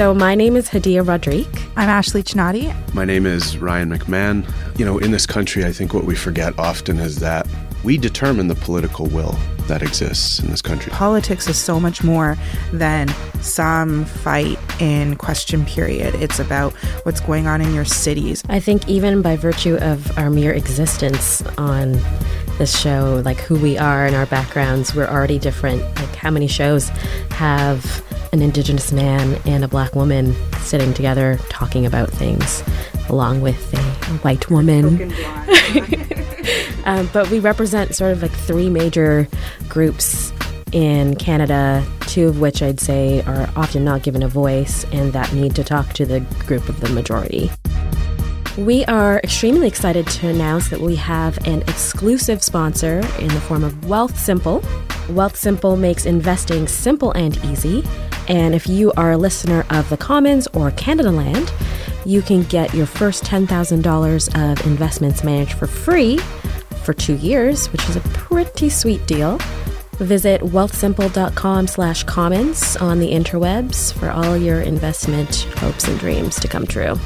So my name is Hadiya Roderique. I'm Ashley Csanady. My name is Ryan McMahon. You know, in this country, I think what we forget often is that we determine the political will that exists in this country. Politics is so much more than some fight in question period. It's about what's going on in your cities. I think even by virtue of our mere existence on this show, like who we are and our backgrounds, we're already different. Like how many shows have an indigenous man and a black woman sitting together talking about things along with a white woman. um, but we represent sort of like three major groups in Canada, two of which I'd say are often not given a voice and that need to talk to the group of the majority. We are extremely excited to announce that we have an exclusive sponsor in the form of Wealthsimple. Wealth Simple makes investing simple and easy. And if you are a listener of the Commons or Canadaland, you can get your first $10,000 of investments managed for free for two years, which is a pretty sweet deal. Visit wealthsimple.com slash commons on the interwebs for all your investment hopes and dreams to come true.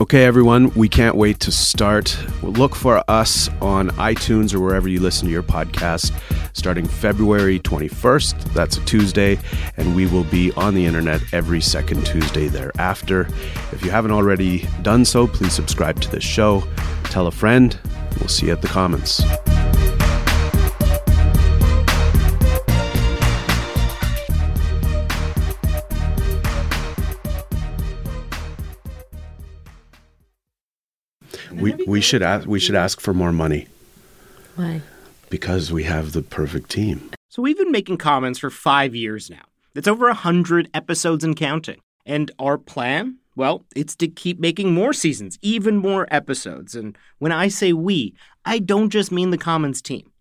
Okay, everyone, we can't wait to start. Look for us on iTunes or wherever you listen to your podcast starting February 21st. That's a Tuesday, and we will be on the internet every second Tuesday thereafter. If you haven't already done so, please subscribe to this show, tell a friend. We'll see you at the Commons. We, we should ask we should ask for more money Why? because we have the perfect team. So we've been making Commons for five years now. It's over a hundred episodes and counting. And our plan? Well, it's to keep making more seasons, even more episodes. And when I say we, I don't just mean the Commons team.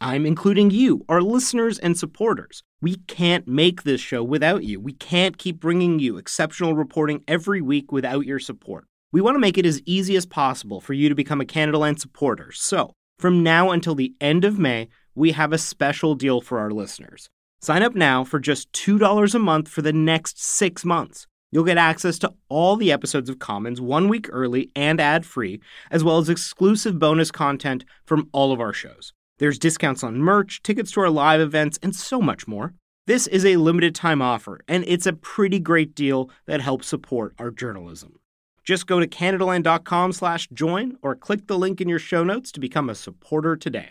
I'm including you, our listeners and supporters. We can't make this show without you. We can't keep bringing you exceptional reporting every week without your support. We want to make it as easy as possible for you to become a Canadaland supporter. So, from now until the end of May, we have a special deal for our listeners. Sign up now for just $2 a month for the next six months. You'll get access to all the episodes of Commons one week early and ad free, as well as exclusive bonus content from all of our shows. There's discounts on merch, tickets to our live events, and so much more. This is a limited time offer, and it's a pretty great deal that helps support our journalism. Just go to canadaland.com slash join or click the link in your show notes to become a supporter today.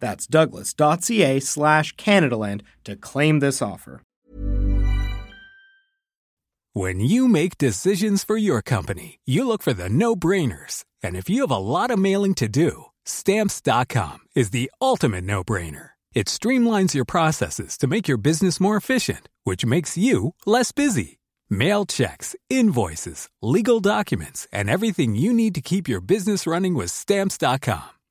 That's douglas.ca slash Canadaland to claim this offer. When you make decisions for your company, you look for the no brainers. And if you have a lot of mailing to do, stamps.com is the ultimate no brainer. It streamlines your processes to make your business more efficient, which makes you less busy. Mail checks, invoices, legal documents, and everything you need to keep your business running with stamps.com.